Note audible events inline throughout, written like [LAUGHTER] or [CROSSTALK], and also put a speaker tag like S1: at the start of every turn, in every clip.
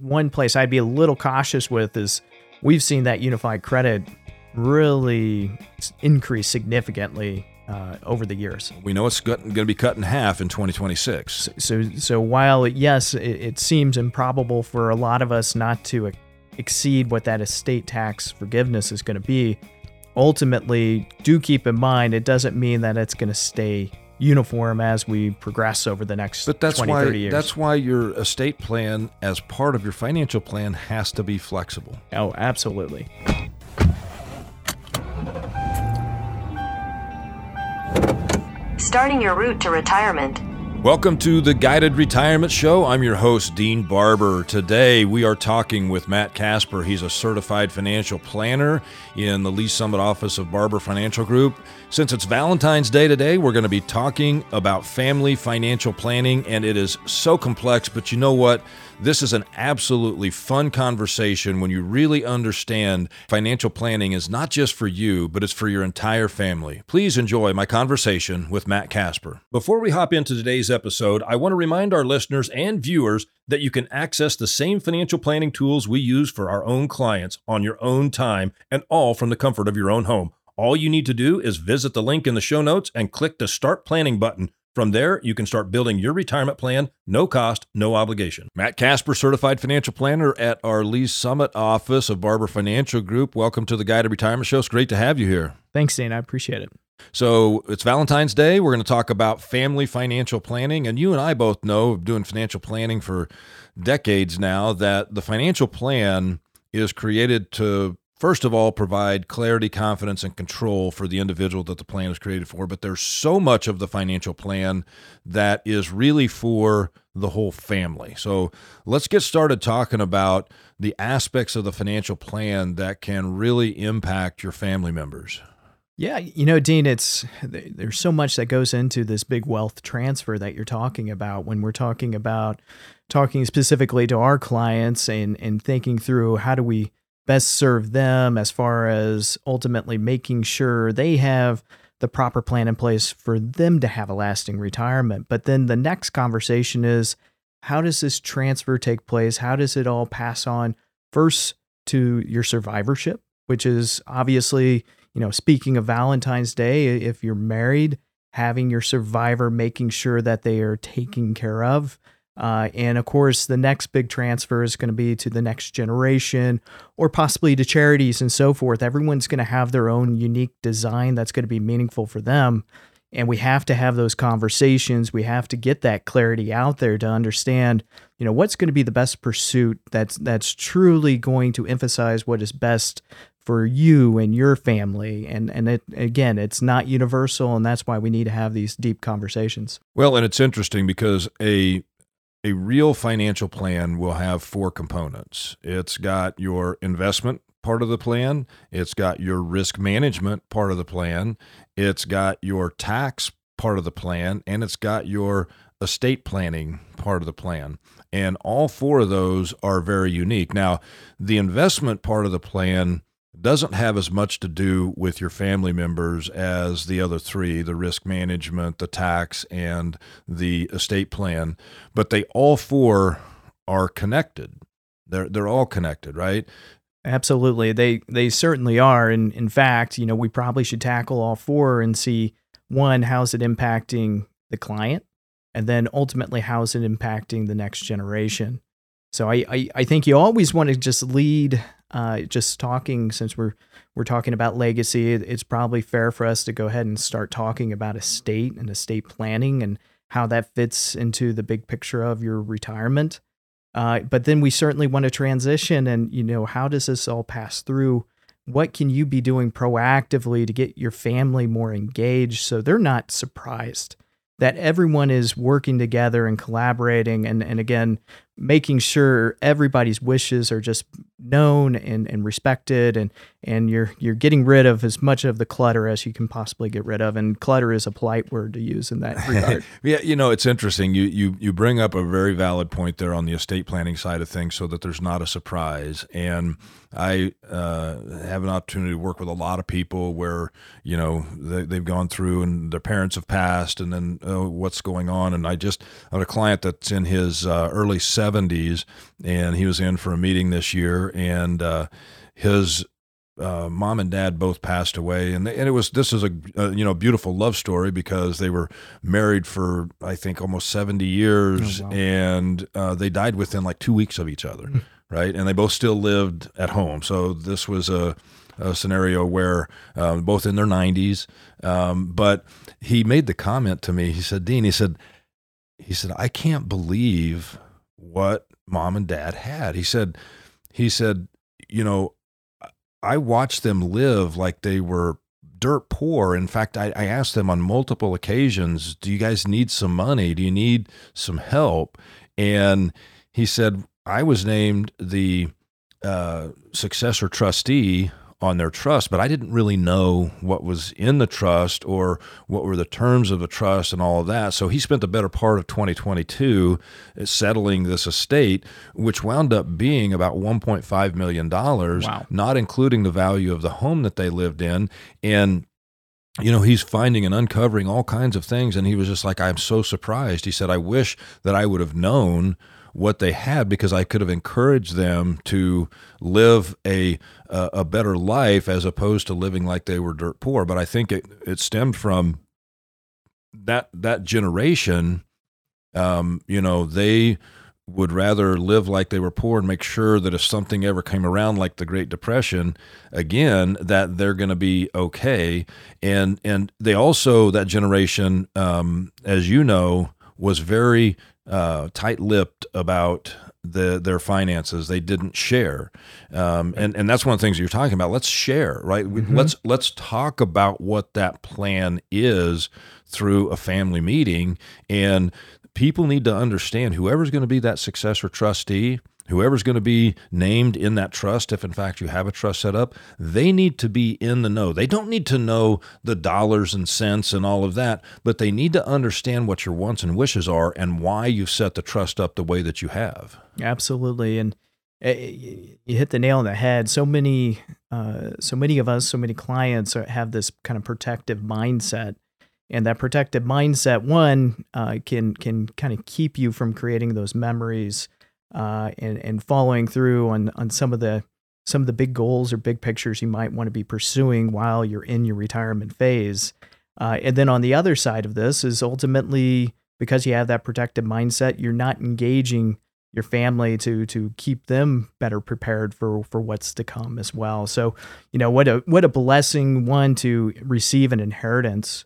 S1: one place I'd be a little cautious with is we've seen that unified credit really increase significantly uh, over the years.
S2: We know it's going to be cut in half in 2026.
S1: So, so while yes, it, it seems improbable for a lot of us not to exceed what that estate tax forgiveness is going to be, ultimately, do keep in mind it doesn't mean that it's going to stay uniform as we progress over the next
S2: but that's
S1: 20,
S2: why,
S1: 30 years.
S2: That's why your estate plan, as part of your financial plan, has to be flexible.
S1: Oh, absolutely.
S3: Starting your route to retirement.
S2: Welcome to the Guided Retirement Show. I'm your host, Dean Barber. Today we are talking with Matt Kasper. He's a certified financial planner in the Lee's Summit office of Barber Financial Group. Since it's Valentine's Day today, we're going to be talking about family financial planning, and it is so complex, but you know what? This is an absolutely fun conversation when you really understand financial planning is not just for you, but it's for your entire family. Please enjoy my conversation with Matt Kasper. Before we hop into today's episode, I want to remind our listeners and viewers that you can access the same financial planning tools we use for our own clients on your own time and all from the comfort of your own home. All you need to do is visit the link in the show notes and click the Start Planning button. From there, you can start building your retirement plan, no cost, no obligation. Matt Kasper, certified financial planner at our Lee's Summit office of Barber Financial Group. Welcome to the Guided Retirement Show. It's great to have you here.
S1: Thanks, Dane. I appreciate it.
S2: So it's Valentine's Day. We're going to talk about family financial planning. And you and I both know, doing financial planning for decades now, that the financial plan is created to first of all, provide clarity, confidence, and control for the individual that the plan is created for. But there's so much of the financial plan that is really for the whole family. So let's get started talking about the aspects of the financial plan that can really impact your family members.
S1: Yeah, you know, Dean, it's there's so much that goes into this big wealth transfer that you're talking about when we're talking about talking specifically to our clients and and thinking through how do we best serve them as far as ultimately making sure they have the proper plan in place for them to have a lasting retirement. But then the next conversation is how does this transfer take place? How does it all pass on first to your survivorship, which is obviously, you know, speaking of Valentine's Day, if you're married, having your survivor making sure that they are taken care of uh, and of course, the next big transfer is going to be to the next generation or possibly to charities and so forth. Everyone's going to have their own unique design that's going to be meaningful for them. And we have to have those conversations. We have to get that clarity out there to understand, you know, what's going to be the best pursuit that's that's truly going to emphasize what is best for you and your family. And and it, again, it's not universal, and that's why we need to have these deep conversations.
S2: Well, and it's interesting because a a real financial plan will have four components. It's got your investment part of the plan, it's got your risk management part of the plan, it's got your tax part of the plan, and it's got your estate planning part of the plan. And all four of those are very unique. Now, the investment part of the plan doesn't have as much to do with your family members as the other three the risk management, the tax, and the estate plan. But they all four are connected. They're, they're all connected, right?
S1: Absolutely. They they certainly are. And in fact, you know, we probably should tackle all four and see one, how's it impacting the client? And then ultimately, how's it impacting the next generation? So I, I, I think you always want to just lead uh, just talking since we're we're talking about legacy, it's probably fair for us to go ahead and start talking about estate and estate planning and how that fits into the big picture of your retirement. Uh, but then we certainly want to transition, and you know, how does this all pass through? What can you be doing proactively to get your family more engaged so they're not surprised that everyone is working together and collaborating and, and again making sure everybody's wishes are just known and, and respected and and you're you're getting rid of as much of the clutter as you can possibly get rid of. And clutter is a polite word to use in that [LAUGHS] regard.
S2: Yeah you know it's interesting. You you you bring up a very valid point there on the estate planning side of things so that there's not a surprise. And I uh, have an opportunity to work with a lot of people where you know they, have gone through and their parents have passed and then oh, what's going on? And I just I have a client that's in his uh, early 70s 70s, and he was in for a meeting this year, and uh, his uh, mom and dad both passed away, and, they, and it was this is a, a, you know beautiful love story because they were married for I think almost seventy years, oh, wow. and uh, they died within like two weeks of each other, hmm. right? And they both still lived at home. So this was a, a scenario where um, both in their nineties, um, but he made the comment to me. He said, "Dean," he said, he said, "I can't believe what mom and dad had." He said, he said, you know I watched them live like they were dirt poor. In fact, I, I, asked them on multiple occasions, Do you guys need some money? Do you need some help? And he said, I was named the uh, successor trustee on their trust, but I didn't really know what was in the trust or what were the terms of the trust and all of that. So he spent the better part of 2022 uh, settling this estate, which wound up being about $1.5 million, wow. not including the value of the home that they lived in. And you know, he's finding and uncovering all kinds of things. And he was just like, I'm so surprised. He said, I wish that I would have known what they had because I could have encouraged them to live a a, better life as opposed to living like they were dirt poor. But I think it it stemmed from that that generation. Um, you know, they would rather live like they were poor and make sure that if something ever came around like the Great Depression again that they're going to be okay and and they also that generation um, as you know was very uh, tight-lipped about the their finances. They didn't share, um, and and that's one of the things you're talking about. Let's share, right? Mm-hmm. Let's let's talk about what that plan is through a family meeting, and people need to understand whoever's going to be that successor trustee whoever's going to be named in that trust, if in fact you have a trust set up, they need to be in the know. They don't need to know the dollars and cents and all of that, but they need to understand what your wants and wishes are and why you've set the trust up the way that you have.
S1: Absolutely. And eh, you hit the nail on the head. So many, uh, so many of us, so many clients have this kind of protective mindset and that protective mindset one uh, can can kind of keep you from creating those memories uh, and and following through on on some of the some of the big goals or big pictures you might want to be pursuing while you're in your retirement phase. Uh, and then on the other side of this is ultimately because you have that protective mindset, you're not engaging your family to to keep them better prepared for for what's to come as well. So, you know, what a what a blessing one to receive an inheritance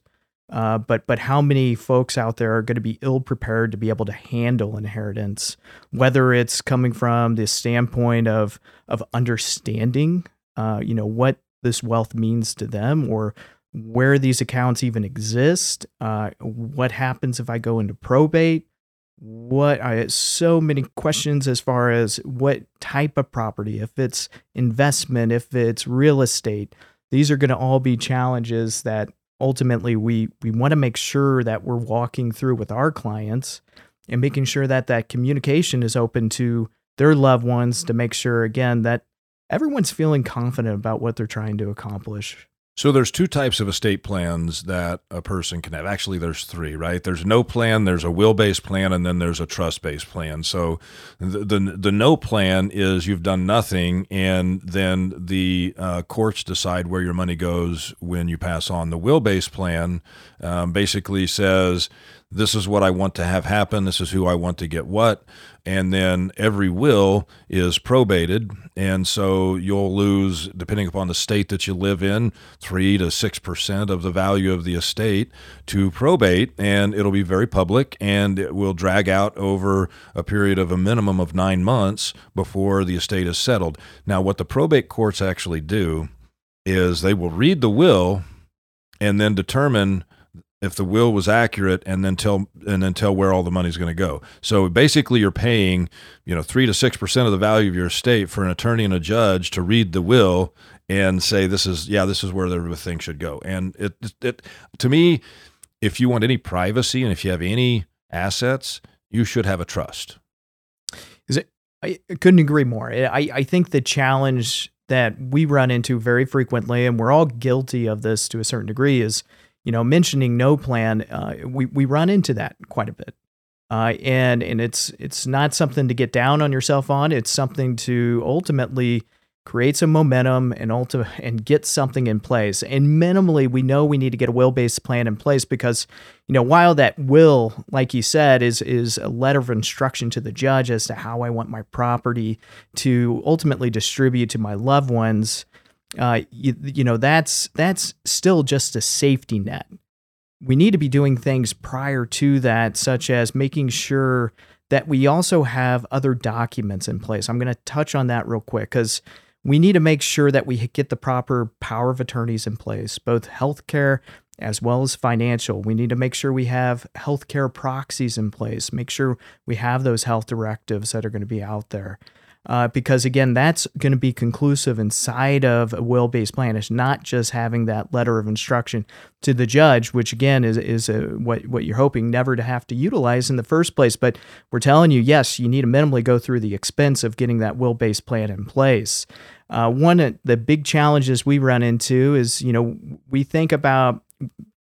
S1: uh, but but how many folks out there are going to be ill prepared to be able to handle inheritance, whether it's coming from the standpoint of of understanding, uh, you know, what this wealth means to them, or where these accounts even exist, uh, what happens if I go into probate, what I so many questions as far as what type of property, if it's investment, if it's real estate. These are going to all be challenges that ultimately we we want to make sure that we're walking through with our clients and making sure that that communication is open to their loved ones to make sure again that everyone's feeling confident about what they're trying to accomplish
S2: so there's two types of estate plans that a person can have. Actually, there's three, right? There's no plan, there's a will-based plan, and then there's a trust-based plan. So the the, the no plan is you've done nothing, and then the uh, courts decide where your money goes when you pass on. The will-based plan um, basically says this is what I want to have happen. This is who I want to get what. And then every will is probated. And so you'll lose, depending upon the state that you live in, 3 to 6% of the value of the estate to probate. And it'll be very public and it will drag out over a period of a minimum of nine months before the estate is settled. Now, what the probate courts actually do is they will read the will and then determine if the will was accurate and then tell and then tell where all the money's going to go. So basically you're paying, you know, 3 to 6% of the value of your estate for an attorney and a judge to read the will and say this is yeah, this is where the thing should go. And it it to me if you want any privacy and if you have any assets, you should have a trust.
S1: Is it I couldn't agree more. I I think the challenge that we run into very frequently and we're all guilty of this to a certain degree is you know, mentioning no plan, uh, we we run into that quite a bit. Uh, and and it's it's not something to get down on yourself on. It's something to ultimately create some momentum and ulti- and get something in place. And minimally, we know we need to get a will-based plan in place because, you know, while that will, like you said, is is a letter of instruction to the judge as to how I want my property to ultimately distribute to my loved ones, uh, you, you know, that's that's still just a safety net we need to be doing things prior to that, such as making sure that we also have other documents in place. I'm going to touch on that real quick because we need to make sure that we get the proper power of attorneys in place, both healthcare as well as financial. We need to make sure we have healthcare proxies in place, make sure we have those health directives that are going to be out there uh, because again, that's going to be conclusive inside of a will-based plan. It's not just having that letter of instruction to the judge, which again is is a, what what you're hoping never to have to utilize in the first place. But we're telling you, yes, you need to minimally go through the expense of getting that will-based plan in place. Uh, one of the big challenges we run into is, you know, we think about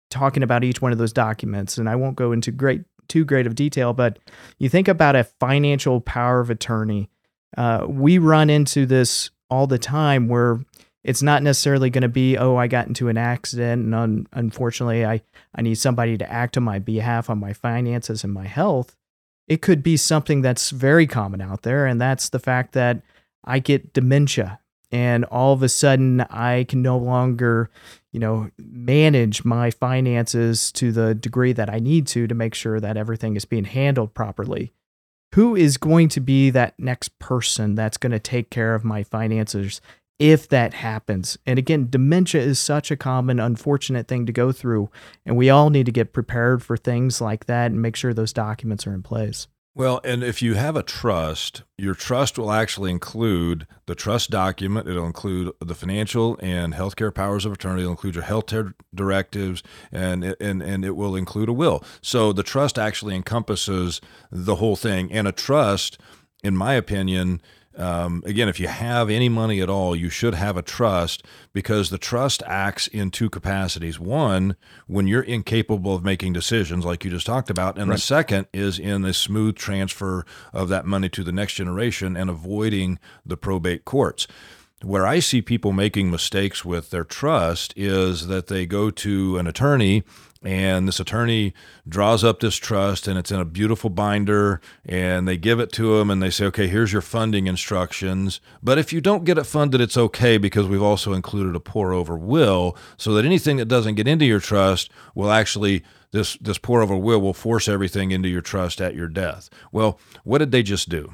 S1: talking about each one of those documents, and I won't go into great too great of detail, but you think about a financial power of attorney uh, we run into this all the time where it's not necessarily going to be, oh, I got into an accident and un- unfortunately I, I need somebody to act on my behalf on my finances and my health. It could be something that's very common out there, and that's the fact that I get dementia and all of a sudden I can no longer, you know, manage my finances to the degree that I need to to make sure that everything is being handled properly who is going to be that next person that's going to take care of my finances if that happens. And again, dementia is such a common, unfortunate thing to go through. And we all need to get prepared for things like that and make sure those documents are in place.
S2: Well, and if you have a trust, your trust will actually include the trust document. It'll include the financial and healthcare powers of attorney. It'll include your healthcare directives, and and and it will include a will. So the trust actually encompasses the whole thing. And a trust, in my opinion, um, again, if you have any money at all, you should have a trust because the trust acts in two capacities. One, when you're incapable of making decisions, like you just talked about, and right. the second is in a smooth transfer of that money to the next generation and avoiding the probate courts. Where I see people making mistakes with their trust is that they go to an attorney and this attorney draws up this trust and it's in a beautiful binder and they give it to him and they say okay here's your funding instructions. But if you don't get it funded it's okay because we've also included a pour over will so that anything that doesn't get into your trust will actually this this pour over will will force everything into your trust at your death. Well what did they just do?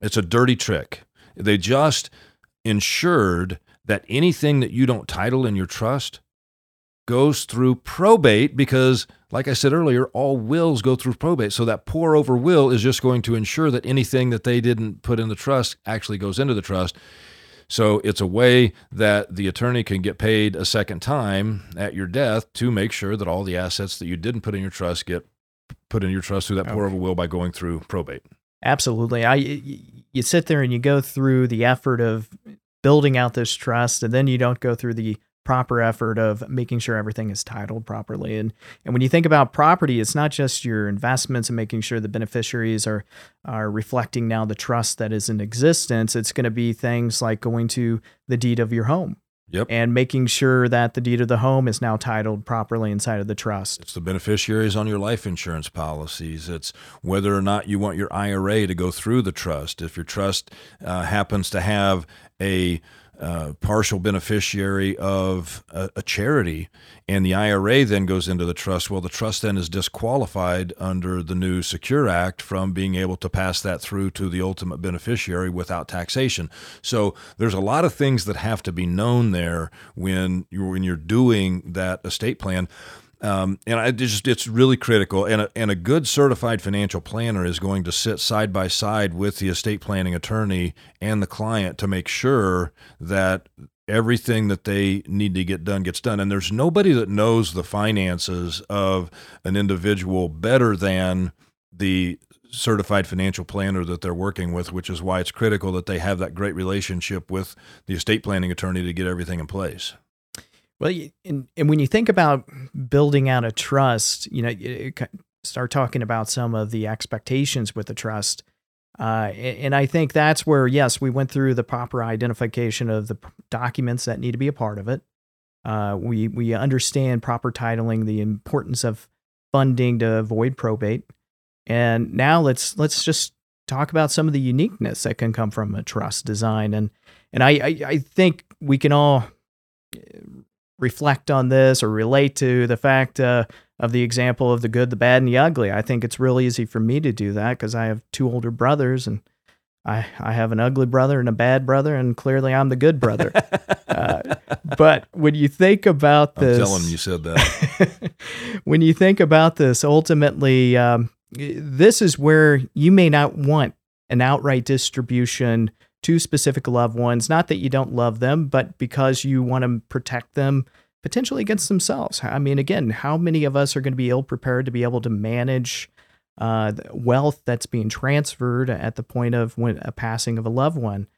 S2: It's a dirty trick. They just ensured that anything that you don't title in your trust goes through probate because, like I said earlier, all wills go through probate. So that pour over will is just going to ensure that anything that they didn't put in the trust actually goes into the trust. So it's a way that the attorney can get paid a second time at your death to make sure that all the assets that you didn't put in your trust get put in your trust through that pour over will by going through probate.
S1: Absolutely. I you sit there and you go through the effort of building out this trust and then you don't go through the proper effort of making sure everything is titled properly. And and when you think about property, it's not just your investments and making sure the beneficiaries are are reflecting now the trust that is in existence. It's going to be things like going to the deed of your home.
S2: Yep.
S1: And making sure that the deed of the home is now titled properly inside of the trust.
S2: It's the beneficiaries on your life insurance policies. It's whether or not you want your IRA to go through the trust. If your trust uh, happens to have a uh, partial beneficiary of a, a, charity, and the IRA then goes into the trust. Well, the trust then is disqualified under the new Secure Act from being able to pass that through to the ultimate beneficiary without taxation. So there's a lot of things that have to be known there when you're when you're doing that estate plan. Um, and I just it's really critical. And a, and a good certified financial planner is going to sit side by side with the estate planning attorney and the client to make sure that everything that they need to get done gets done. And there's nobody that knows the finances of an individual better than the certified financial planner that they're working with, which is why it's critical that they have that great relationship with the estate planning attorney to get everything in place.
S1: Well, and, and when you think about building out a trust, you know, it, start talking about some of the expectations with the trust. Uh, and I think that's where, yes, we went through the proper identification of the documents that need to be a part of it. Uh, we we understand proper titling, the importance of funding to avoid probate, and now let's let's just talk about some of the uniqueness that can come from a trust design. And and I I, I think we can all reflect on this or relate to the fact uh, of the example of the good, the bad, and the ugly. I think it's real easy for me to do that because I have two older brothers and I, I have an ugly brother and a bad brother, and clearly I'm the good brother. [LAUGHS] uh, but when you think about this,
S2: I'm telling you said that. [LAUGHS]
S1: when you think about this, ultimately, um, this is where you may not want an outright distribution to specific loved ones. Not that you don't love them, but because you want to protect them potentially against themselves. I mean, again, how many of us are going to be ill prepared to be able to manage uh, wealth that's being transferred at the point of when a passing of a loved one?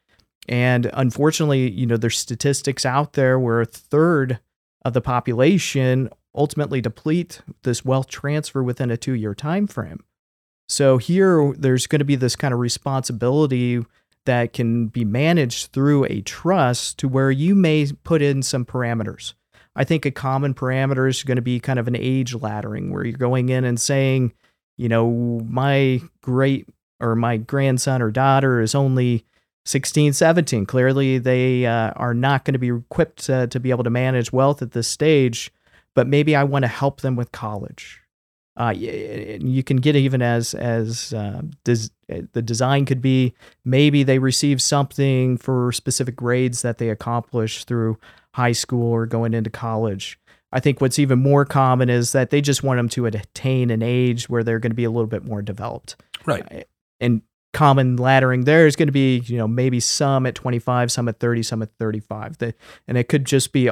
S1: And unfortunately, you know, there's statistics out there where a third of the population ultimately deplete this wealth transfer within a two year time frame. So here there's going to be this kind of responsibility that can be managed through a trust to where you may put in some parameters. I think a common parameter is going to be kind of an age laddering where you're going in and saying, you know, my great or my grandson or daughter is only 16, 17. Clearly, they uh, are not going to be equipped to, to be able to manage wealth at this stage, but maybe I want to help them with college uh, you can get even as as uh, des- the design could be maybe they receive something for specific grades that they accomplish through high school or going into college. I think what's even more common is that they just want them to attain an age where they're going to be a little bit more developed.
S2: Right. Uh,
S1: and common laddering there is going to be, you know, maybe some at 25, some at 30, some at 35. The, and it could just be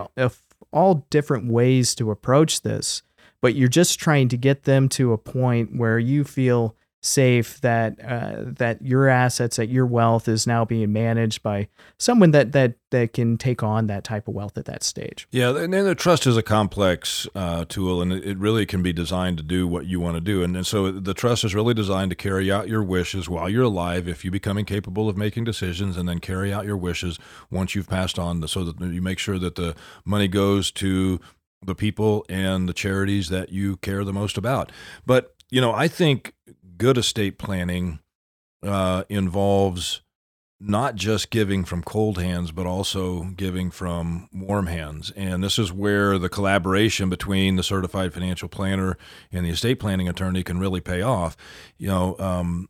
S1: all different ways to approach this but you're just trying to get them to a point where you feel safe that uh, that your assets, that your wealth is now being managed by someone that that that can take on that type of wealth at that stage.
S2: Yeah, and then the trust is a complex uh, tool, and it really can be designed to do what you want to do. And, and so the trust is really designed to carry out your wishes while you're alive, if you become incapable of making decisions, and then carry out your wishes once you've passed on, so that you make sure that the money goes to the people and the charities that you care the most about. But, you know, I think good estate planning uh, involves not just giving from cold hands, but also giving from warm hands. And this is where the collaboration between the certified financial planner and the estate planning attorney can really pay off. You know, um,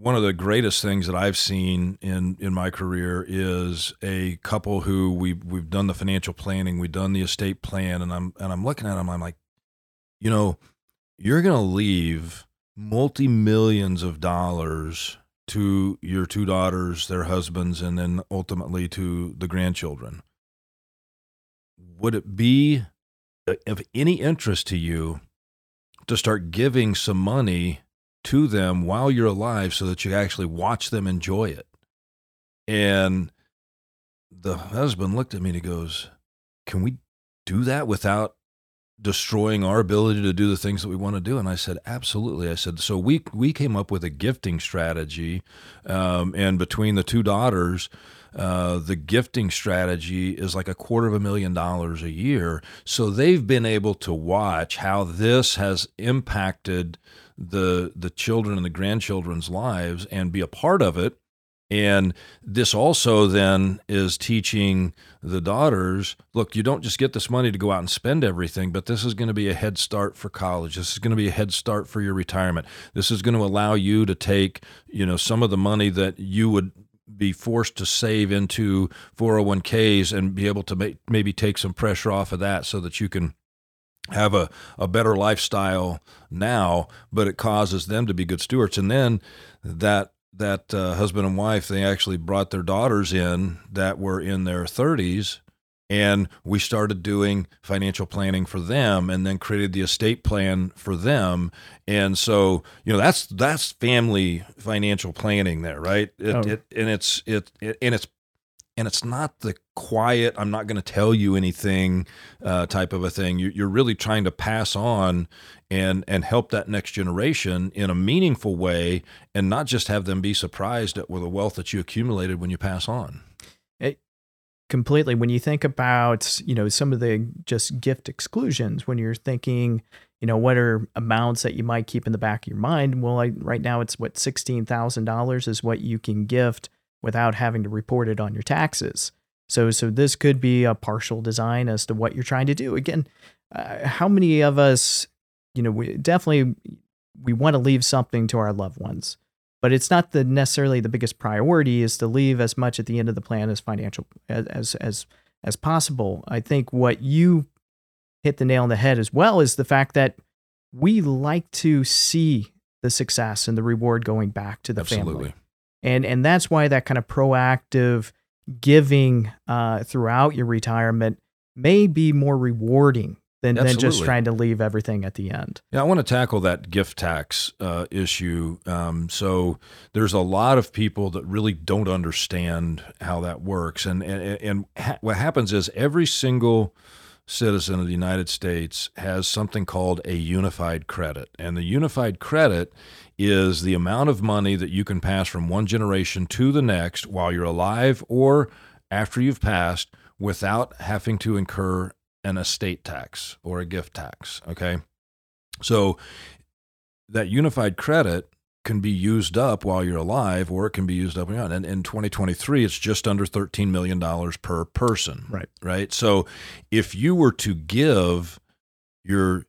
S2: one of the greatest things that I've seen in in my career is a couple who we we've, we've done the financial planning, we've done the estate plan, and I'm and I'm looking at them, I'm like, you know, you're gonna leave multi millions of dollars to your two daughters, their husbands, and then ultimately to the grandchildren. Would it be of any interest to you to start giving some money to them while you're alive so that you actually watch them enjoy it. And the husband looked at me and he goes, Can we do that without destroying our ability to do the things that we want to do? And I said, Absolutely. I said, So we, we came up with a gifting strategy. Um, and between the two daughters, uh, the gifting strategy is like a quarter of a million dollars a year. So they've been able to watch how this has impacted the the children and the grandchildren's lives and be a part of it and this also then is teaching the daughters look, you don't just get this money to go out and spend everything, but this is going to be a head start for college. This is going to be a head start for your retirement. This is going to allow you to take, you know, some of the money that you would be forced to save into 401ks and be able to make, maybe take some pressure off of that so that you can have a, a better lifestyle now, but it causes them to be good stewards. And then that that uh, husband and wife, they actually brought their daughters in that were in their 30s, and we started doing financial planning for them, and then created the estate plan for them. And so, you know, that's that's family financial planning there, right? It, oh. it, and it's it, it and it's and it's not the quiet i'm not going to tell you anything uh, type of a thing. You, you're really trying to pass on and and help that next generation in a meaningful way and not just have them be surprised at with the wealth that you accumulated when you pass on.
S1: It, completely. When you think about you know some of the just gift exclusions when you're thinking you know what are amounts that you might keep in the back of your mind well I, right now it's what $16000 is what you can gift without having to report it on your taxes so so this could be a partial design as to what you're trying to do again uh, how many of us you know we definitely we want to leave something to our loved ones but it's not the necessarily the biggest priority is to leave as much at the end of the plan as financial as as as possible i think what you hit the nail on the head as well is the fact that we like to see the success and the reward going back to the family.
S2: Absolutely.
S1: family and and that's why that kind of proactive giving uh, throughout your retirement may be more rewarding than, than just trying to leave everything at the end.
S2: Yeah, I want to tackle that gift tax uh, issue. Um, so there's a lot of people that really don't understand how that works, and and, and ha- what happens is every single citizen of the United States has something called a unified credit, and the unified credit is the amount of money that you can pass from one generation to the next while you're alive or after you've passed without having to incur an estate tax or a gift tax. Okay. So that unified credit can be used up while you're alive or it can be used up you're. And in 2023, it's just under $13 million per person.
S1: Right.
S2: Right. So if you were to give your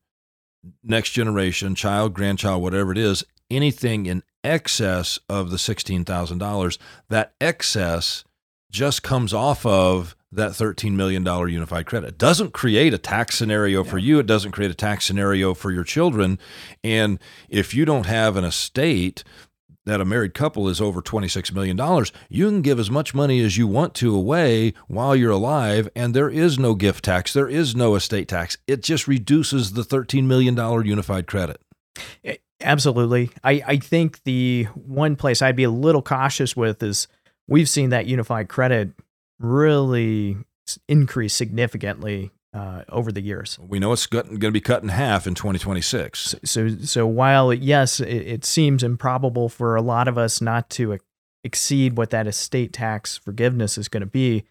S2: next generation, child, grandchild, whatever it is, anything in excess of the $16,000, that excess just comes off of that $13 million unified credit. It doesn't create a tax scenario for you. It doesn't create a tax scenario for your children. And if you don't have an estate that a married couple is over $26 million, you can give as much money as you want to away while you're alive. And there is no gift tax, there is no estate tax. It just reduces the $13 million unified credit.
S1: Absolutely. I, I think the one place I'd be a little cautious with is we've seen that unified credit really increase significantly uh, over the years.
S2: We know it's going to be cut in half in 2026.
S1: So, so while yes, it, it seems improbable for a lot of us not to exceed what that estate tax forgiveness is going to be,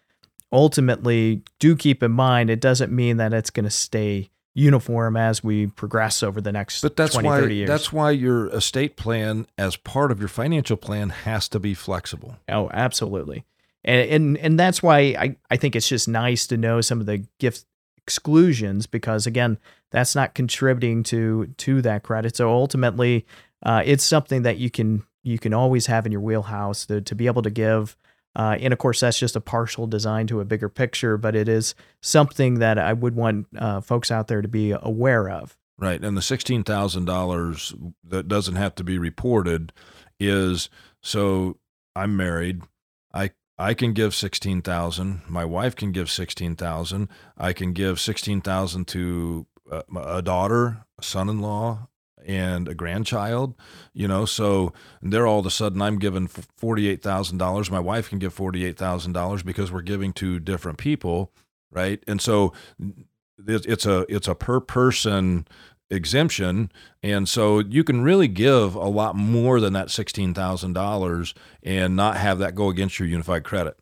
S1: ultimately, do keep in mind it doesn't mean that it's going to stay uniform as we progress over the next
S2: but that's
S1: 20,
S2: why
S1: 30 years.
S2: that's why your estate plan as part of your financial plan has to be flexible
S1: Oh, absolutely. And and and that's why I, I think it's just nice to know some of the gift exclusions because again, that's not contributing to to that credit. So ultimately, uh, it's something that you can you can always have in your wheelhouse to, to be able to give. Uh, and of course, that's just a partial design to a bigger picture, but it is something that I would want uh, folks out there to be aware of.
S2: right and the $16000 that doesn't have to be reported is so i'm married i I can give 16,000. My wife can give 16,000. I can give 16,000 to uh, a daughter, a son-in-law, and a grandchild, you know, so they're all of a sudden I'm giving $48,000. My wife can give $48,000 because we're giving to different people, right? And so it's a it's a per person exemption and so you can really give a lot more than that $16,000 and not have that go against your unified credit.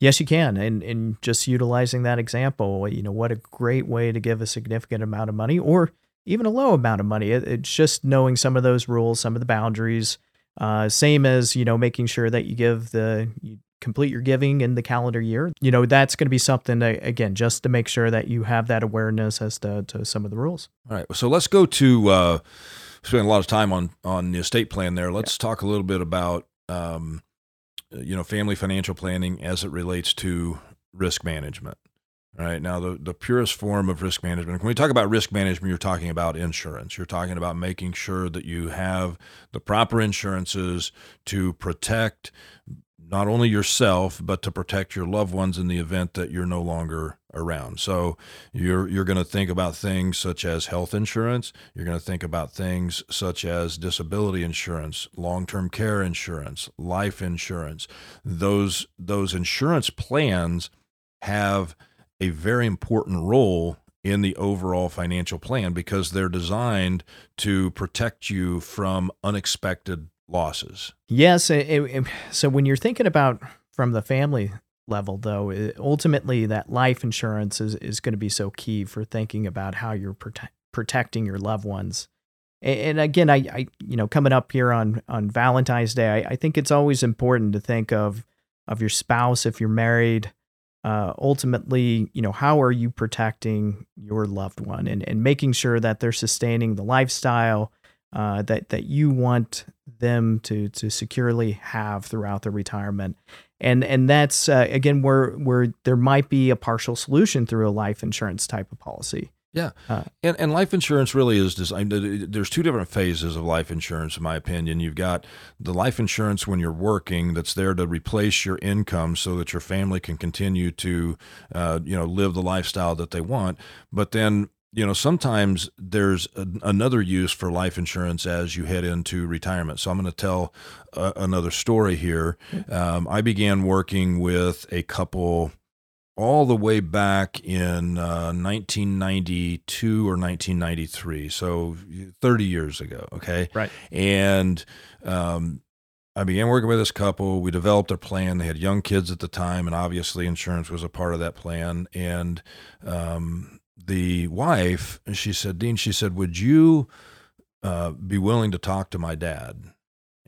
S1: Yes, you can. And and just utilizing that example, you know, what a great way to give a significant amount of money or even a low amount of money. It, it's just knowing some of those rules, some of the boundaries. Uh, same as, you know, making sure that you give the, you complete your giving in the calendar year. You know, that's going to be something that, again, just to make sure that you have that awareness as to, to some of the rules.
S2: All right. So let's go to, uh, spend a lot of time on, on the estate plan there. Let's talk a little bit about, um, you know, family financial planning as it relates to risk management. Right. Now, the, the purest form of risk management, when we talk about risk management, you're talking about insurance. You're talking about making sure that you have the proper insurances to protect not only yourself but to protect your loved ones in the event that you're no longer around. So you're you're going to think about things such as health insurance, you're going to think about things such as disability insurance, long-term care insurance, life insurance. Those those insurance plans have a very important role in the overall financial plan because they're designed to protect you from unexpected losses.
S1: Yes. It, it, so when you're thinking about from the family level, though, it, ultimately that life insurance is, is going to be so key for thinking about how you're prote- protecting your loved ones. And, again, I, I, you know, coming up here on on Valentine's Day, I, I think it's always important to think of of your spouse if you're married uh, ultimately, you know, how are you protecting your loved one and, and making sure that they're sustaining the lifestyle uh, that that you want them to to securely have throughout their retirement, and and that's uh, again where where there might be a partial solution through a life insurance type of policy.
S2: Yeah, uh, and and life insurance really is designed. There's two different phases of life insurance, in my opinion. You've got the life insurance when you're working, that's there to replace your income, so that your family can continue to, uh, you know, live the lifestyle that they want. But then you know, sometimes there's a, another use for life insurance as you head into retirement. So I'm going to tell a, another story here. Um, I began working with a couple all the way back in uh, 1992 or 1993, so 30 years ago. Okay,
S1: right.
S2: And um, I began working with this couple. We developed a plan. They had young kids at the time, and obviously, insurance was a part of that plan. And um, the wife, she said, Dean, she said, would you uh, be willing to talk to my dad?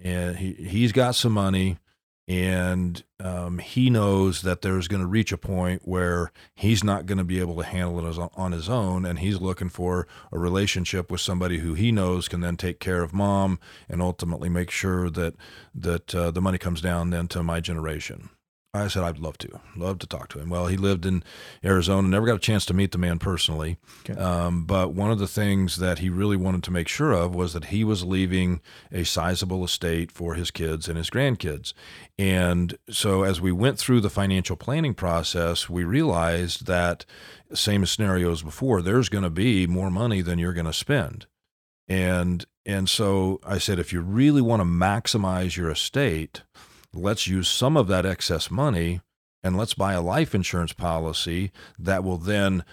S2: And he he's got some money and um, he knows that there's going to reach a point where he's not going to be able to handle it on his own and he's looking for a relationship with somebody who he knows can then take care of mom and ultimately make sure that that uh, the money comes down then to my generation I said I'd love to, love to talk to him. Well, he lived in Arizona, never got a chance to meet the man personally. Okay. Um, but one of the things that he really wanted to make sure of was that he was leaving a sizable estate for his kids and his grandkids. And so, as we went through the financial planning process, we realized that same scenarios before, there's going to be more money than you're going to spend. And and so I said, if you really want to maximize your estate let's use some of that excess money and let's buy a life insurance policy that will then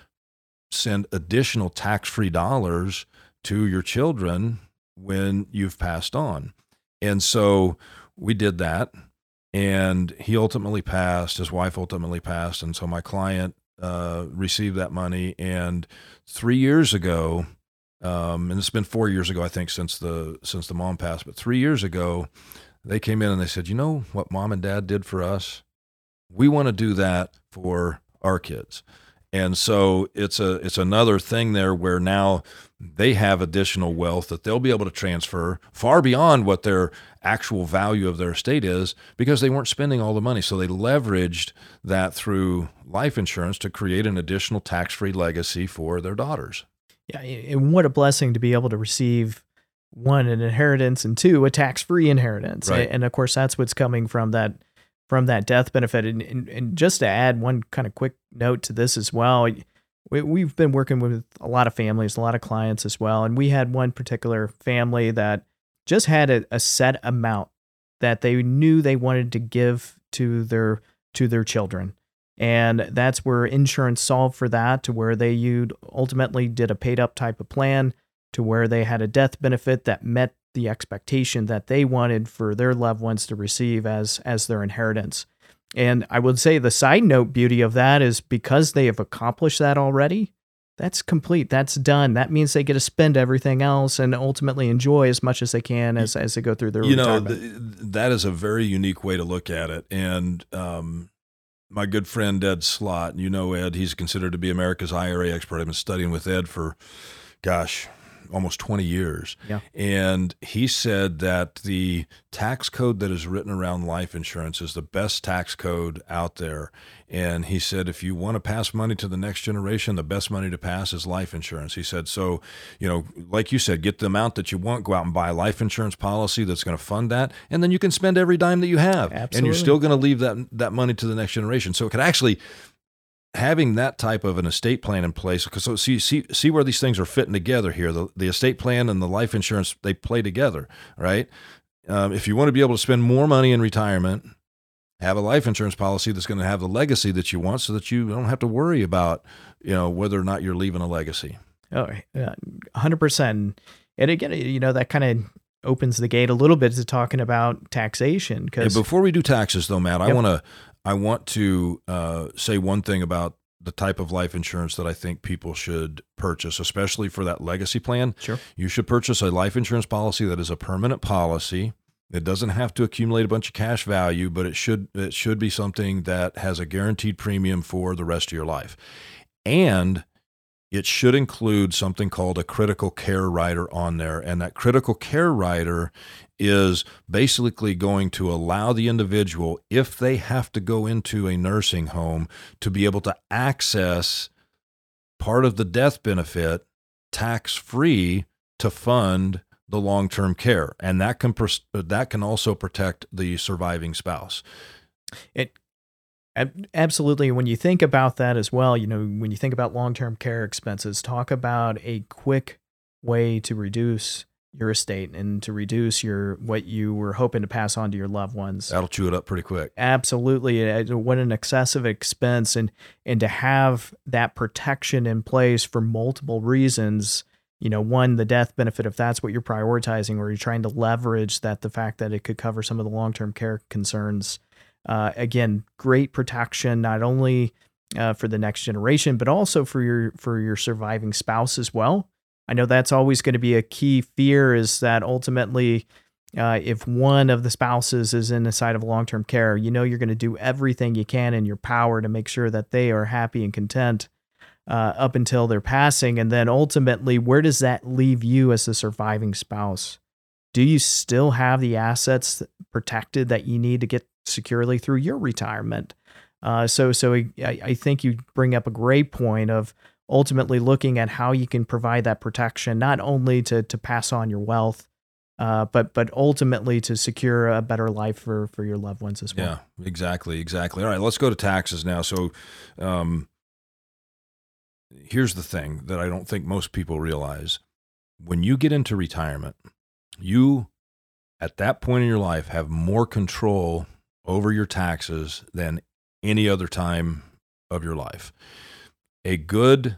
S2: send additional tax free dollars to your children when you've passed on. And so we did that. And he ultimately passed, his wife ultimately passed. And so my client uh, received that money. And three years ago, um, and it's been four years ago, I think, since the since the mom passed. But three years ago, they came in and they said, you know what mom and dad did for us? We want to do that for our kids. And so it's a it's another thing there where now they have additional wealth that they'll be able to transfer far beyond what their actual value of their estate is because they weren't spending all the money. So they leveraged that through life insurance to create an additional tax-free legacy for their daughters.
S1: Yeah, and what a blessing to be able to receive one an inheritance and two a tax-free inheritance.
S2: Right.
S1: and of course that's what's coming from that from that death benefit. And, and, and just to add one kind of quick note to this as well we, we've been working with a lot of families a lot of clients as well. And we had one particular family that just had a, a set amount that they knew they wanted to give to their to their children. And that's where insurance solved for that to where they you ultimately did a paid up type of plan to where they had a death benefit that met the expectation that they wanted for their loved ones to receive as as their inheritance. And I would say the side note beauty of that is because they have accomplished that already, that's complete. That's done. That means they get to spend everything else and ultimately enjoy as much as they can as, as they go through their
S2: you
S1: retirement.
S2: know th- that is a very unique way to look at it and um, my good friend ed slott you know ed he's considered to be america's ira expert i've been studying with ed for gosh almost 20 years.
S1: Yeah.
S2: And he said that the tax code that is written around life insurance is the best tax code out there. And he said, if you want to pass money to the next generation, the best money to pass is life insurance. He said, so, you know, like you said, get the amount that you want, go out and buy a life insurance policy that's going to fund that. And then you can spend every dime that you have.
S1: Absolutely.
S2: And you're still going to leave that, that money to the next generation. So it could actually, having that type of an estate plan in place because so see see see where these things are fitting together here. The the estate plan and the life insurance they play together right? Um, if you want to be able to spend more money in retirement have a life insurance policy that's going to have the legacy that you want so that you don't have to worry about you know whether or not you're leaving a legacy.
S1: Oh 100% and again you know that kind of opens the gate a little bit to talking about taxation because
S2: before we do taxes though matt
S1: Yep.
S2: i want to I want to uh, say one thing about the type of life insurance that I think people should purchase, especially for that legacy plan.
S1: Sure.
S2: You should purchase a life insurance policy that is a permanent policy. It doesn't have to accumulate a bunch of cash value, but it should it should be something that has a guaranteed premium for the rest of your life. And it should include something called a critical care rider on there. And that critical care rider is basically going to allow the individual, if they have to go into a nursing home, to be able to access part of the death benefit tax free to fund the long term care. And that can, that can also protect the surviving spouse.
S1: It absolutely. When you think about that as well, you know, when you think about long term care expenses, talk about a quick way to reduce your estate and to reduce your what you were hoping to pass on to your loved ones.
S2: That'll chew it up pretty quick.
S1: Absolutely, what an excessive expense, and and to have that protection in place for multiple reasons. You know, one, the death benefit, if that's what you're prioritizing, or you're trying to leverage that, the fact that it could cover some of the long term care concerns. Uh, again, great protection not only uh, for the next generation, but also for your for your surviving spouse as well. I know that's always going to be a key fear is that ultimately, uh, if one of the spouses is in the side of long term care, you know you're going to do everything you can in your power to make sure that they are happy and content uh, up until their passing. And then ultimately, where does that leave you as the surviving spouse? Do you still have the assets protected that you need to get securely through your retirement? Uh, so, so I, I think you bring up a great point of ultimately looking at how you can provide that protection, not only to to pass on your wealth, uh, but but ultimately to secure a better life for for your loved ones as well.
S2: Yeah, exactly, exactly. All right, let's go to taxes now. So, um, here's the thing that I don't think most people realize: when you get into retirement, you at that point in your life have more control over your taxes than any other time of your life. A good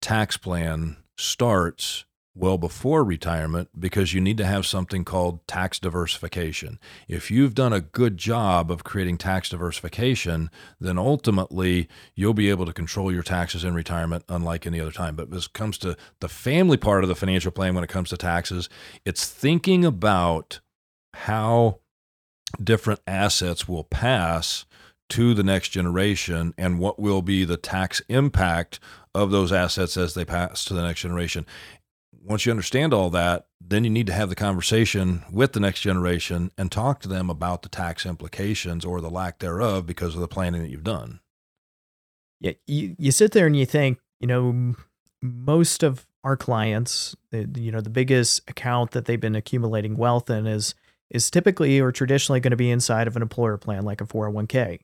S2: tax plan starts well before retirement because you need to have something called tax diversification. If you've done a good job of creating tax diversification, then ultimately you'll be able to control your taxes in retirement unlike any other time. But it comes to the family part of the financial plan when it comes to taxes, it's thinking about how different assets will pass to the next generation and what will be the tax impact of those assets as they pass to the next generation. Once you understand all that, then you need to have the conversation with the next generation and talk to them about the tax implications or the lack thereof because of the planning that you've done.
S1: Yeah, you, you sit there and you think, you know, most of our clients, you know, the biggest account that they've been accumulating wealth in is is typically or traditionally going to be inside of an employer plan like a 401k.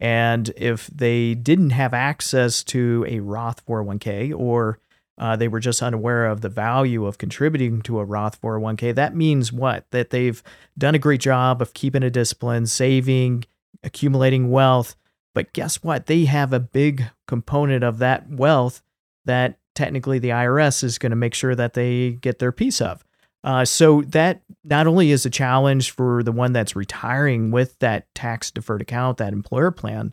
S1: And if they didn't have access to a Roth 401k or uh, they were just unaware of the value of contributing to a Roth 401k, that means what? That they've done a great job of keeping a discipline, saving, accumulating wealth. But guess what? They have a big component of that wealth that technically the IRS is going to make sure that they get their piece of. Uh, so that not only is a challenge for the one that's retiring with that tax deferred account, that employer plan,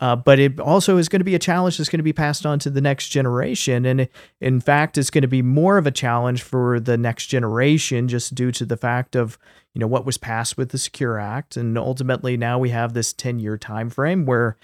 S1: uh, but it also is going to be a challenge that's going to be passed on to the next generation. And in fact, it's going to be more of a challenge for the next generation just due to the fact of you know what was passed with the Secure Act, and ultimately now we have this 10 year time frame where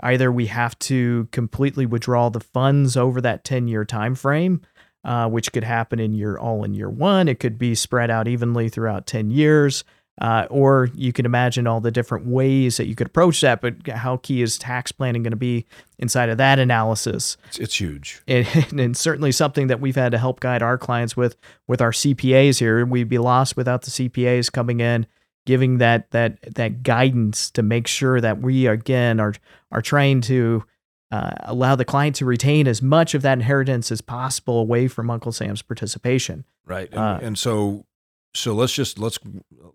S1: either we have to completely withdraw the funds over that 10 year time frame uh, which could happen in year all in year one. It could be spread out evenly throughout 10 years. Uh, or you can imagine all the different ways that you could approach that. But how key is tax planning going to be inside of that analysis?
S2: It's, it's huge,
S1: and, [LAUGHS] and, certainly something that we've had to help guide our clients with with our CPAs here. We'd be lost without the CPAs coming in, giving that that that guidance to make sure that we again are are trying to uh, allow the client to retain as much of that inheritance as possible away from Uncle Sam's participation.
S2: Right, and, uh, and so so let's just let's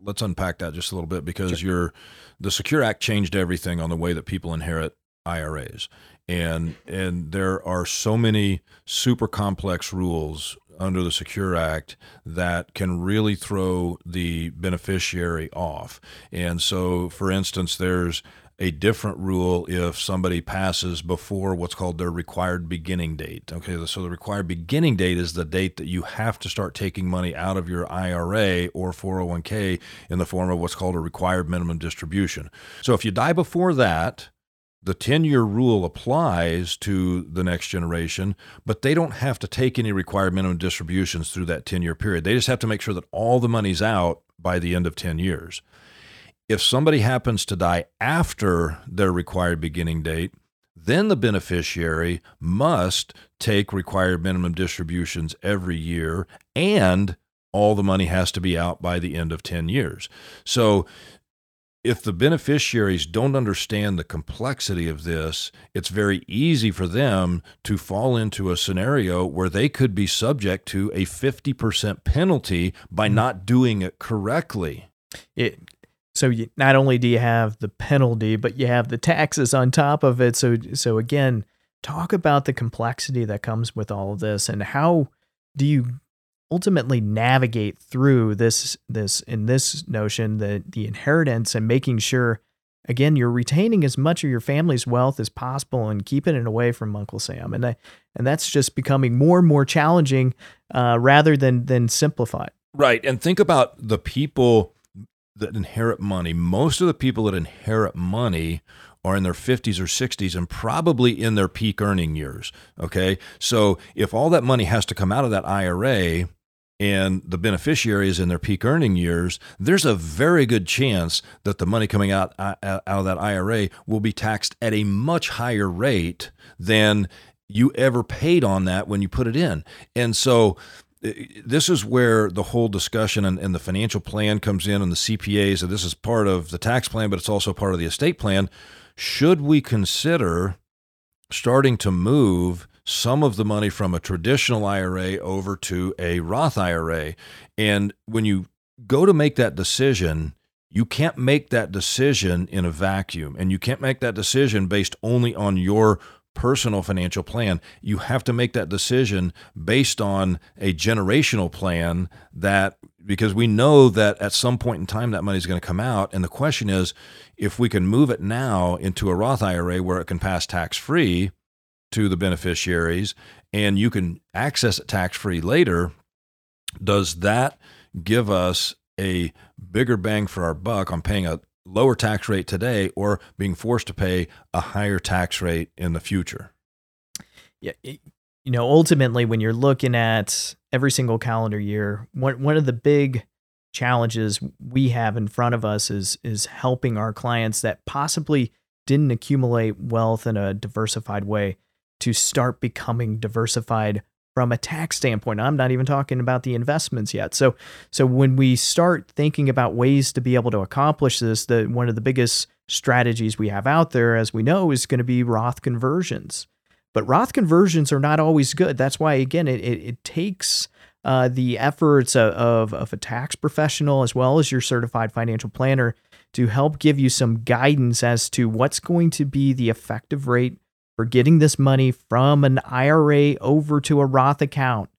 S2: let's unpack that just a little bit because sure. your the Secure Act changed everything on the way that people inherit IRAs. And and there are so many super complex rules under the Secure Act that can really throw the beneficiary off. And so for instance there's a different rule if somebody passes before what's called their required beginning date. Okay, so the required beginning date is the date that you have to start taking money out of your IRA or 401k in the form of what's called a required minimum distribution. So if you die before that, the 10 year rule applies to the next generation, but they don't have to take any required minimum distributions through that 10 year period. They just have to make sure that all the money's out by the end of 10 years. If somebody happens to die after their required beginning date, then the beneficiary must take required minimum distributions every year and all the money has to be out by the end of 10 years. So if the beneficiaries don't understand the complexity of this, it's very easy for them to fall into a scenario where they could be subject to a 50% penalty by mm-hmm. not doing it correctly.
S1: It so you, not only do you have the penalty, but you have the taxes on top of it. So so again, talk about the complexity that comes with all of this and how do you ultimately navigate through this this in this notion the the inheritance and making sure again you're retaining as much of your family's wealth as possible and keeping it away from Uncle Sam and I, and that's just becoming more and more challenging uh, rather than than simplified.
S2: Right, and think about the people that inherit money, most of the people that inherit money are in their 50s or 60s and probably in their peak earning years. Okay. So if all that money has to come out of that IRA and the beneficiary is in their peak earning years, there's a very good chance that the money coming out, uh, out of that IRA will be taxed at a much higher rate than you ever paid on that when you put it in. And so Uh, this is where the whole discussion and, and, the financial plan comes in and the CPAs. And this is part of the tax plan, but it's also part of the estate plan. Should we consider starting to move some of the money from a traditional IRA over to a Roth IRA? And when you go to make that decision, you can't make that decision in a vacuum and you can't make that decision based only on your personal financial plan. You have to make that decision based on a generational plan that because we know that at some point in time that money is going to come out and the question is if we can move it now into a Roth IRA where it can pass tax free to the beneficiaries and you can access it tax free later does that give us a bigger bang for our buck on paying a lower tax rate today or being forced to pay a higher tax rate in the future.
S1: Yeah, you know, ultimately when you're looking at every single calendar year, one one of the big challenges we have in front of us is is helping our clients that possibly didn't accumulate wealth in a diversified way to start becoming diversified from a tax standpoint. I'm not even talking about the investments yet. So so when we start thinking about ways to be able to accomplish this, the one of the biggest strategies we have out there as we know is going to be Roth conversions. But Roth conversions are not always good. That's why again it it, it takes uh, the efforts of, of, of a tax professional as well as your certified financial planner to help give you some guidance as to what's going to be the effective rate for getting this money from an IRA over to a Roth account.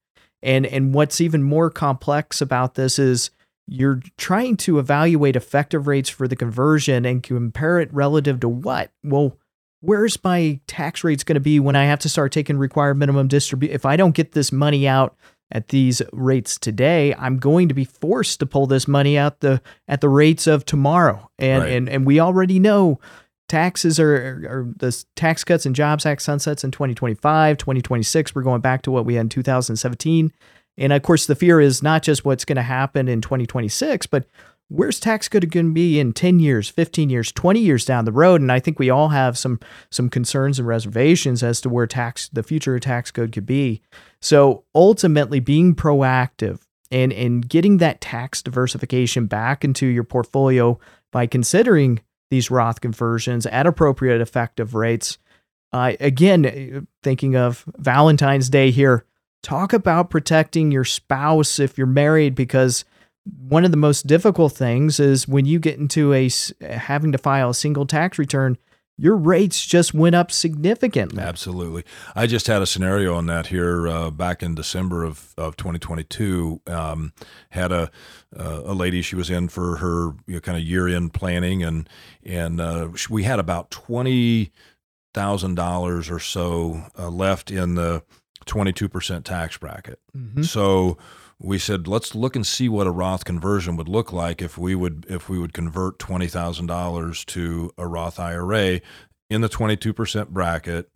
S1: And and what's even more complex about this is you're trying to evaluate effective rates for the conversion and compare it relative to what? Well, where's my tax rates going to be when I have to start taking required minimum distribute? If I don't get this money out at these rates today, I'm going to be forced to pull this money out the at the rates of tomorrow. And right. and and we already know taxes are, are the tax cuts and jobs act sunsets in 2025 2026 we're going back to what we had in 2017 and of course the fear is not just what's going to happen in 2026 but where's tax code going to be in 10 years 15 years 20 years down the road? And i think we all have some some concerns and reservations as to where tax the future of tax code could be. So ultimately being proactive and and getting that tax diversification back into your portfolio by considering these Roth conversions at appropriate effective rates. Uh, again, thinking of Valentine's Day here, talk about protecting your spouse if you're married because one of the most difficult things is when you get into a having to file a single tax return your rates just went up significantly.
S2: Absolutely. I just had a scenario on that here uh, back in December of, of 2022. Um, had a uh, a lady she was in for her you know, kind of year end planning, and and uh, we had about twenty thousand dollars or so uh, left in the 22 percent tax bracket. Mm-hmm. So we said let's look and see what a Roth conversion would look like if we would if we would convert twenty thousand dollars to a Roth IRA in the twenty two percent bracket,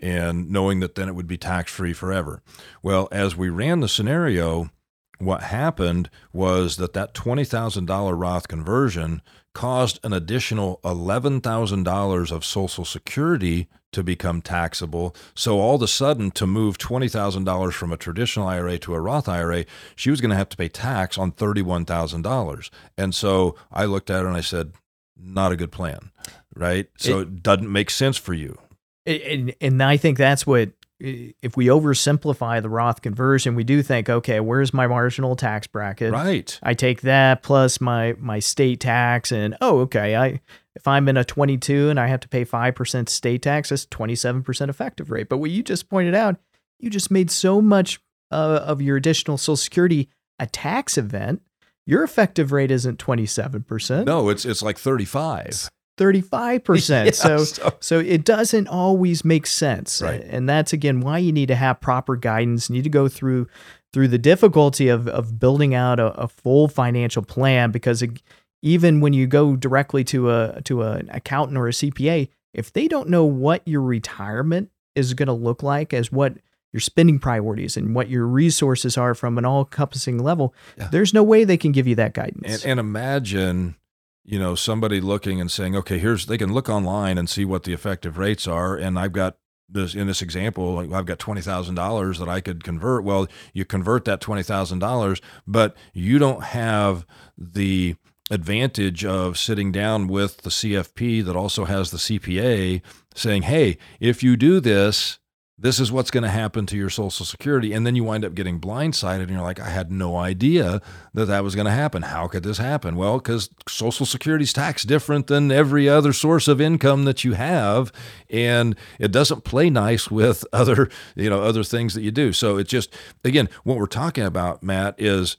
S2: and knowing that then it would be tax free forever. Well, as we ran the scenario, what happened was that that twenty thousand dollar Roth conversion caused an additional eleven thousand dollars of Social Security to become taxable. So all of a sudden, to move $20,000 from a traditional IRA to a Roth IRA, she was going to have to pay tax on $31,000. And so I looked at her and I said, not a good plan, right? So it, it doesn't make sense for you.
S1: And, and I think that's what if we oversimplify the Roth conversion, we do think, okay, where's my marginal tax bracket?
S2: Right.
S1: I take that plus my my state tax, and oh, okay, I if I'm in a 22 and I have to pay five percent state tax, that's 27 percent effective rate. But what you just pointed out, you just made so much uh, of your additional Social Security a tax event. Your effective rate isn't 27 percent.
S2: No, it's it's like 35.
S1: 35%. [LAUGHS] yeah, so, so, so it doesn't always make sense.
S2: Right.
S1: And that's again why you need to have proper guidance. You need to go through through the difficulty of of building out a, a full financial plan because it, even when you go directly to a to an accountant or a CPA, if they don't know what your retirement is going to look like as what your spending priorities and what your resources are from an all-encompassing level, yeah. there's no way they can give you that guidance.
S2: And, and imagine you know somebody looking and saying okay here's they can look online and see what the effective rates are and i've got this in this example i've got $20000 that i could convert well you convert that $20000 but you don't have the advantage of sitting down with the cfp that also has the cpa saying hey if you do this this is what's going to happen to your social security and then you wind up getting blindsided and you're like i had no idea that that was going to happen. How could this happen? Well because social security's taxed different than every other source of income that you have and it doesn't play nice with [LAUGHS] other you know other things that you do. So it's just again what we're talking about matt is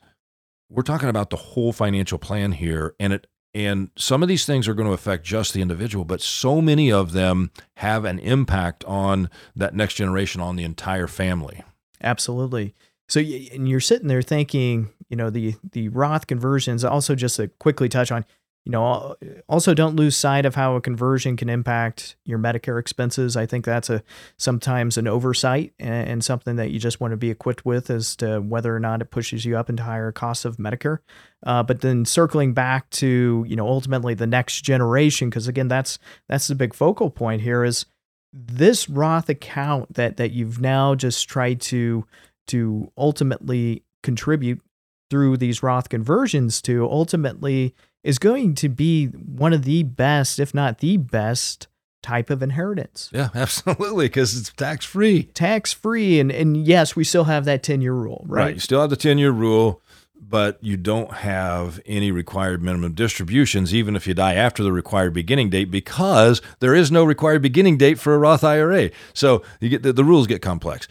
S2: we're talking about the whole financial plan here and it and some of these things are going to affect just the individual, but so many of them have an impact on that next generation, on the entire family.
S1: Absolutely. So, and you're sitting there thinking, you know, the the Roth conversions. Also, just to quickly touch on, you know, also don't lose sight of how a conversion can impact your Medicare expenses. I think that's a sometimes an oversight and, and, something that you just want to be equipped with as to whether or not it pushes you up into higher costs of Medicare. Uh, but then circling back to you know ultimately the next generation, because again that's that's the big focal point here is this Roth account that that you've now just tried to to ultimately contribute through these Roth conversions to ultimately is going to be one of the best, if not the best, type of inheritance.
S2: Yeah, [LAUGHS] absolutely, because it's tax free.
S1: Tax free, and and yes, we still have that ten year rule, right? Right.
S2: You still have the ten year rule, but you don't have any required minimum distributions, even if you die after the required beginning date, because there is no required beginning date for a Roth IRA. So you get the, the rules get complex.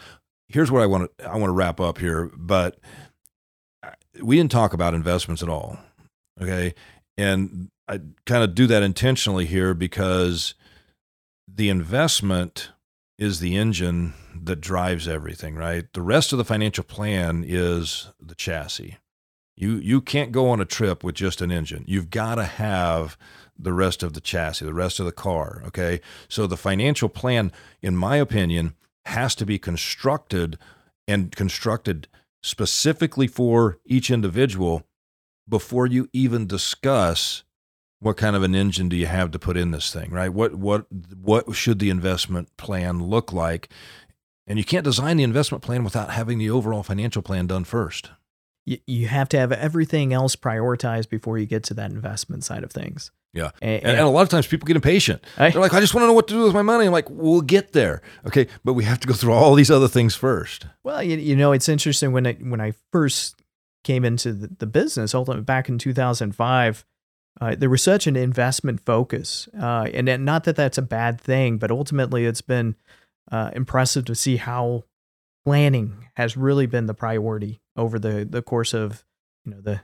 S2: Here's what I want to I want to wrap up here, but uh, we didn't talk about investments at all. Okay. And I kind of do that intentionally here because the investment is the engine that drives everything, right? The rest of the financial plan is the chassis. You you can't go on a trip with just an engine. You've got to have the rest of the chassis, the rest of the car. Okay. So the financial plan, in my opinion, has to be constructed and constructed specifically for each individual before you even discuss what kind of an engine do you have to put in this thing, right? What what what should the investment plan look like? And you can't design the investment plan without having the overall financial plan done first.
S1: You, you have to have everything else prioritized before you get to that investment side of things.
S2: Yeah. And, and, and, a lot of times people get impatient. I, They're like, I just want to know what to do with my money. I'm like, we'll get there. Okay. But we have to go through all these other things first.
S1: Well, you, you know, it's interesting when I, when I first came into the, the business, ultimately back in 2005, uh, there was such an investment focus. Uh, and, and not that that's a bad thing, but ultimately it's been uh, impressive to see how planning has really been the priority over the, the course of, you know, the,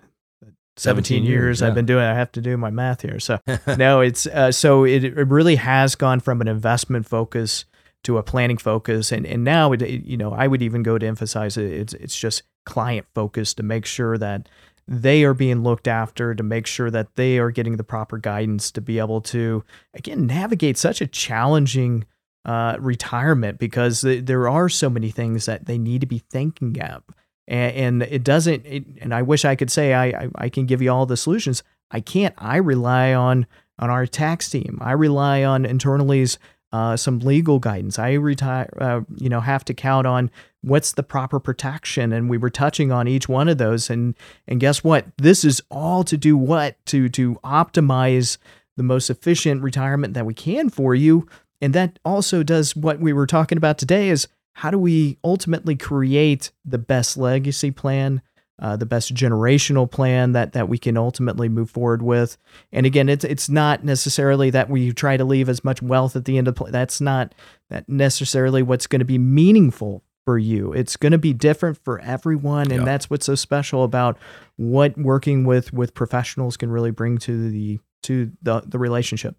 S1: 17, 17 years, years yeah. I've been doing. I have to do my math here. So [LAUGHS] no, it's uh, so it, it really has gone from an investment focus to a planning focus, and and now it, it, you know I would even go to emphasize it. It's it's just client focused to make sure that they are being looked after, to make sure that they are getting the proper guidance to be able to again navigate such a challenging uh, retirement because there are so many things that they need to be thinking of and, and it doesn't. It, and I wish I could say I, I I can give you all the solutions. I can't. I rely on on our tax team. I rely on Internally's uh, some legal guidance. I retire, uh, you know, have to count on what's the proper protection, and we were touching on each one of those. And and guess what? This is all to do what to to optimize the most efficient retirement that we can for you. And that also does what we were talking about today is how do we ultimately create the best legacy plan, uh, the best generational plan that that we can ultimately move forward with? And again, it's it's not necessarily that we try to leave as much wealth at the end of the plan. That's not that necessarily what's going to be meaningful for you. It's going to be different for everyone, and that's what's so special about what working with with professionals can really bring to the to the the relationship.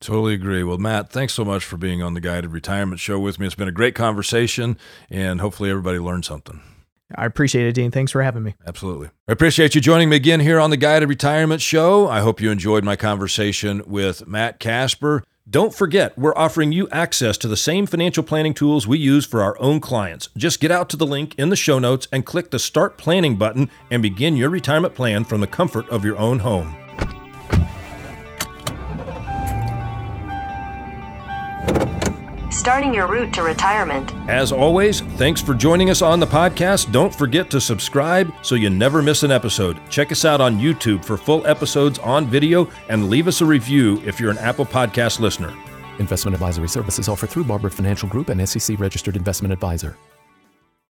S2: Totally agree. Well, Matt, thanks so much for being on the Guided Retirement Show with me. It's been a great conversation, and hopefully everybody learned something.
S1: I appreciate it, Dean. Thanks for having me.
S2: Absolutely. I appreciate you joining me again here on the Guided Retirement Show. I hope you enjoyed my conversation with Matt Kasper. Don't forget, we're offering you access to the same financial planning tools we use for our own clients. Just get out to the link in the show notes and click the Start Planning button and begin your retirement plan from the comfort of your own home.
S3: Starting your route to retirement.
S2: As always, thanks for joining us on the podcast. Don't forget to subscribe so you never miss an episode. Check us out on YouTube for full episodes on video and leave us a review if you're an Apple Podcast listener.
S4: Investment advisory services offered through Barber Financial Group and SEC registered investment advisor.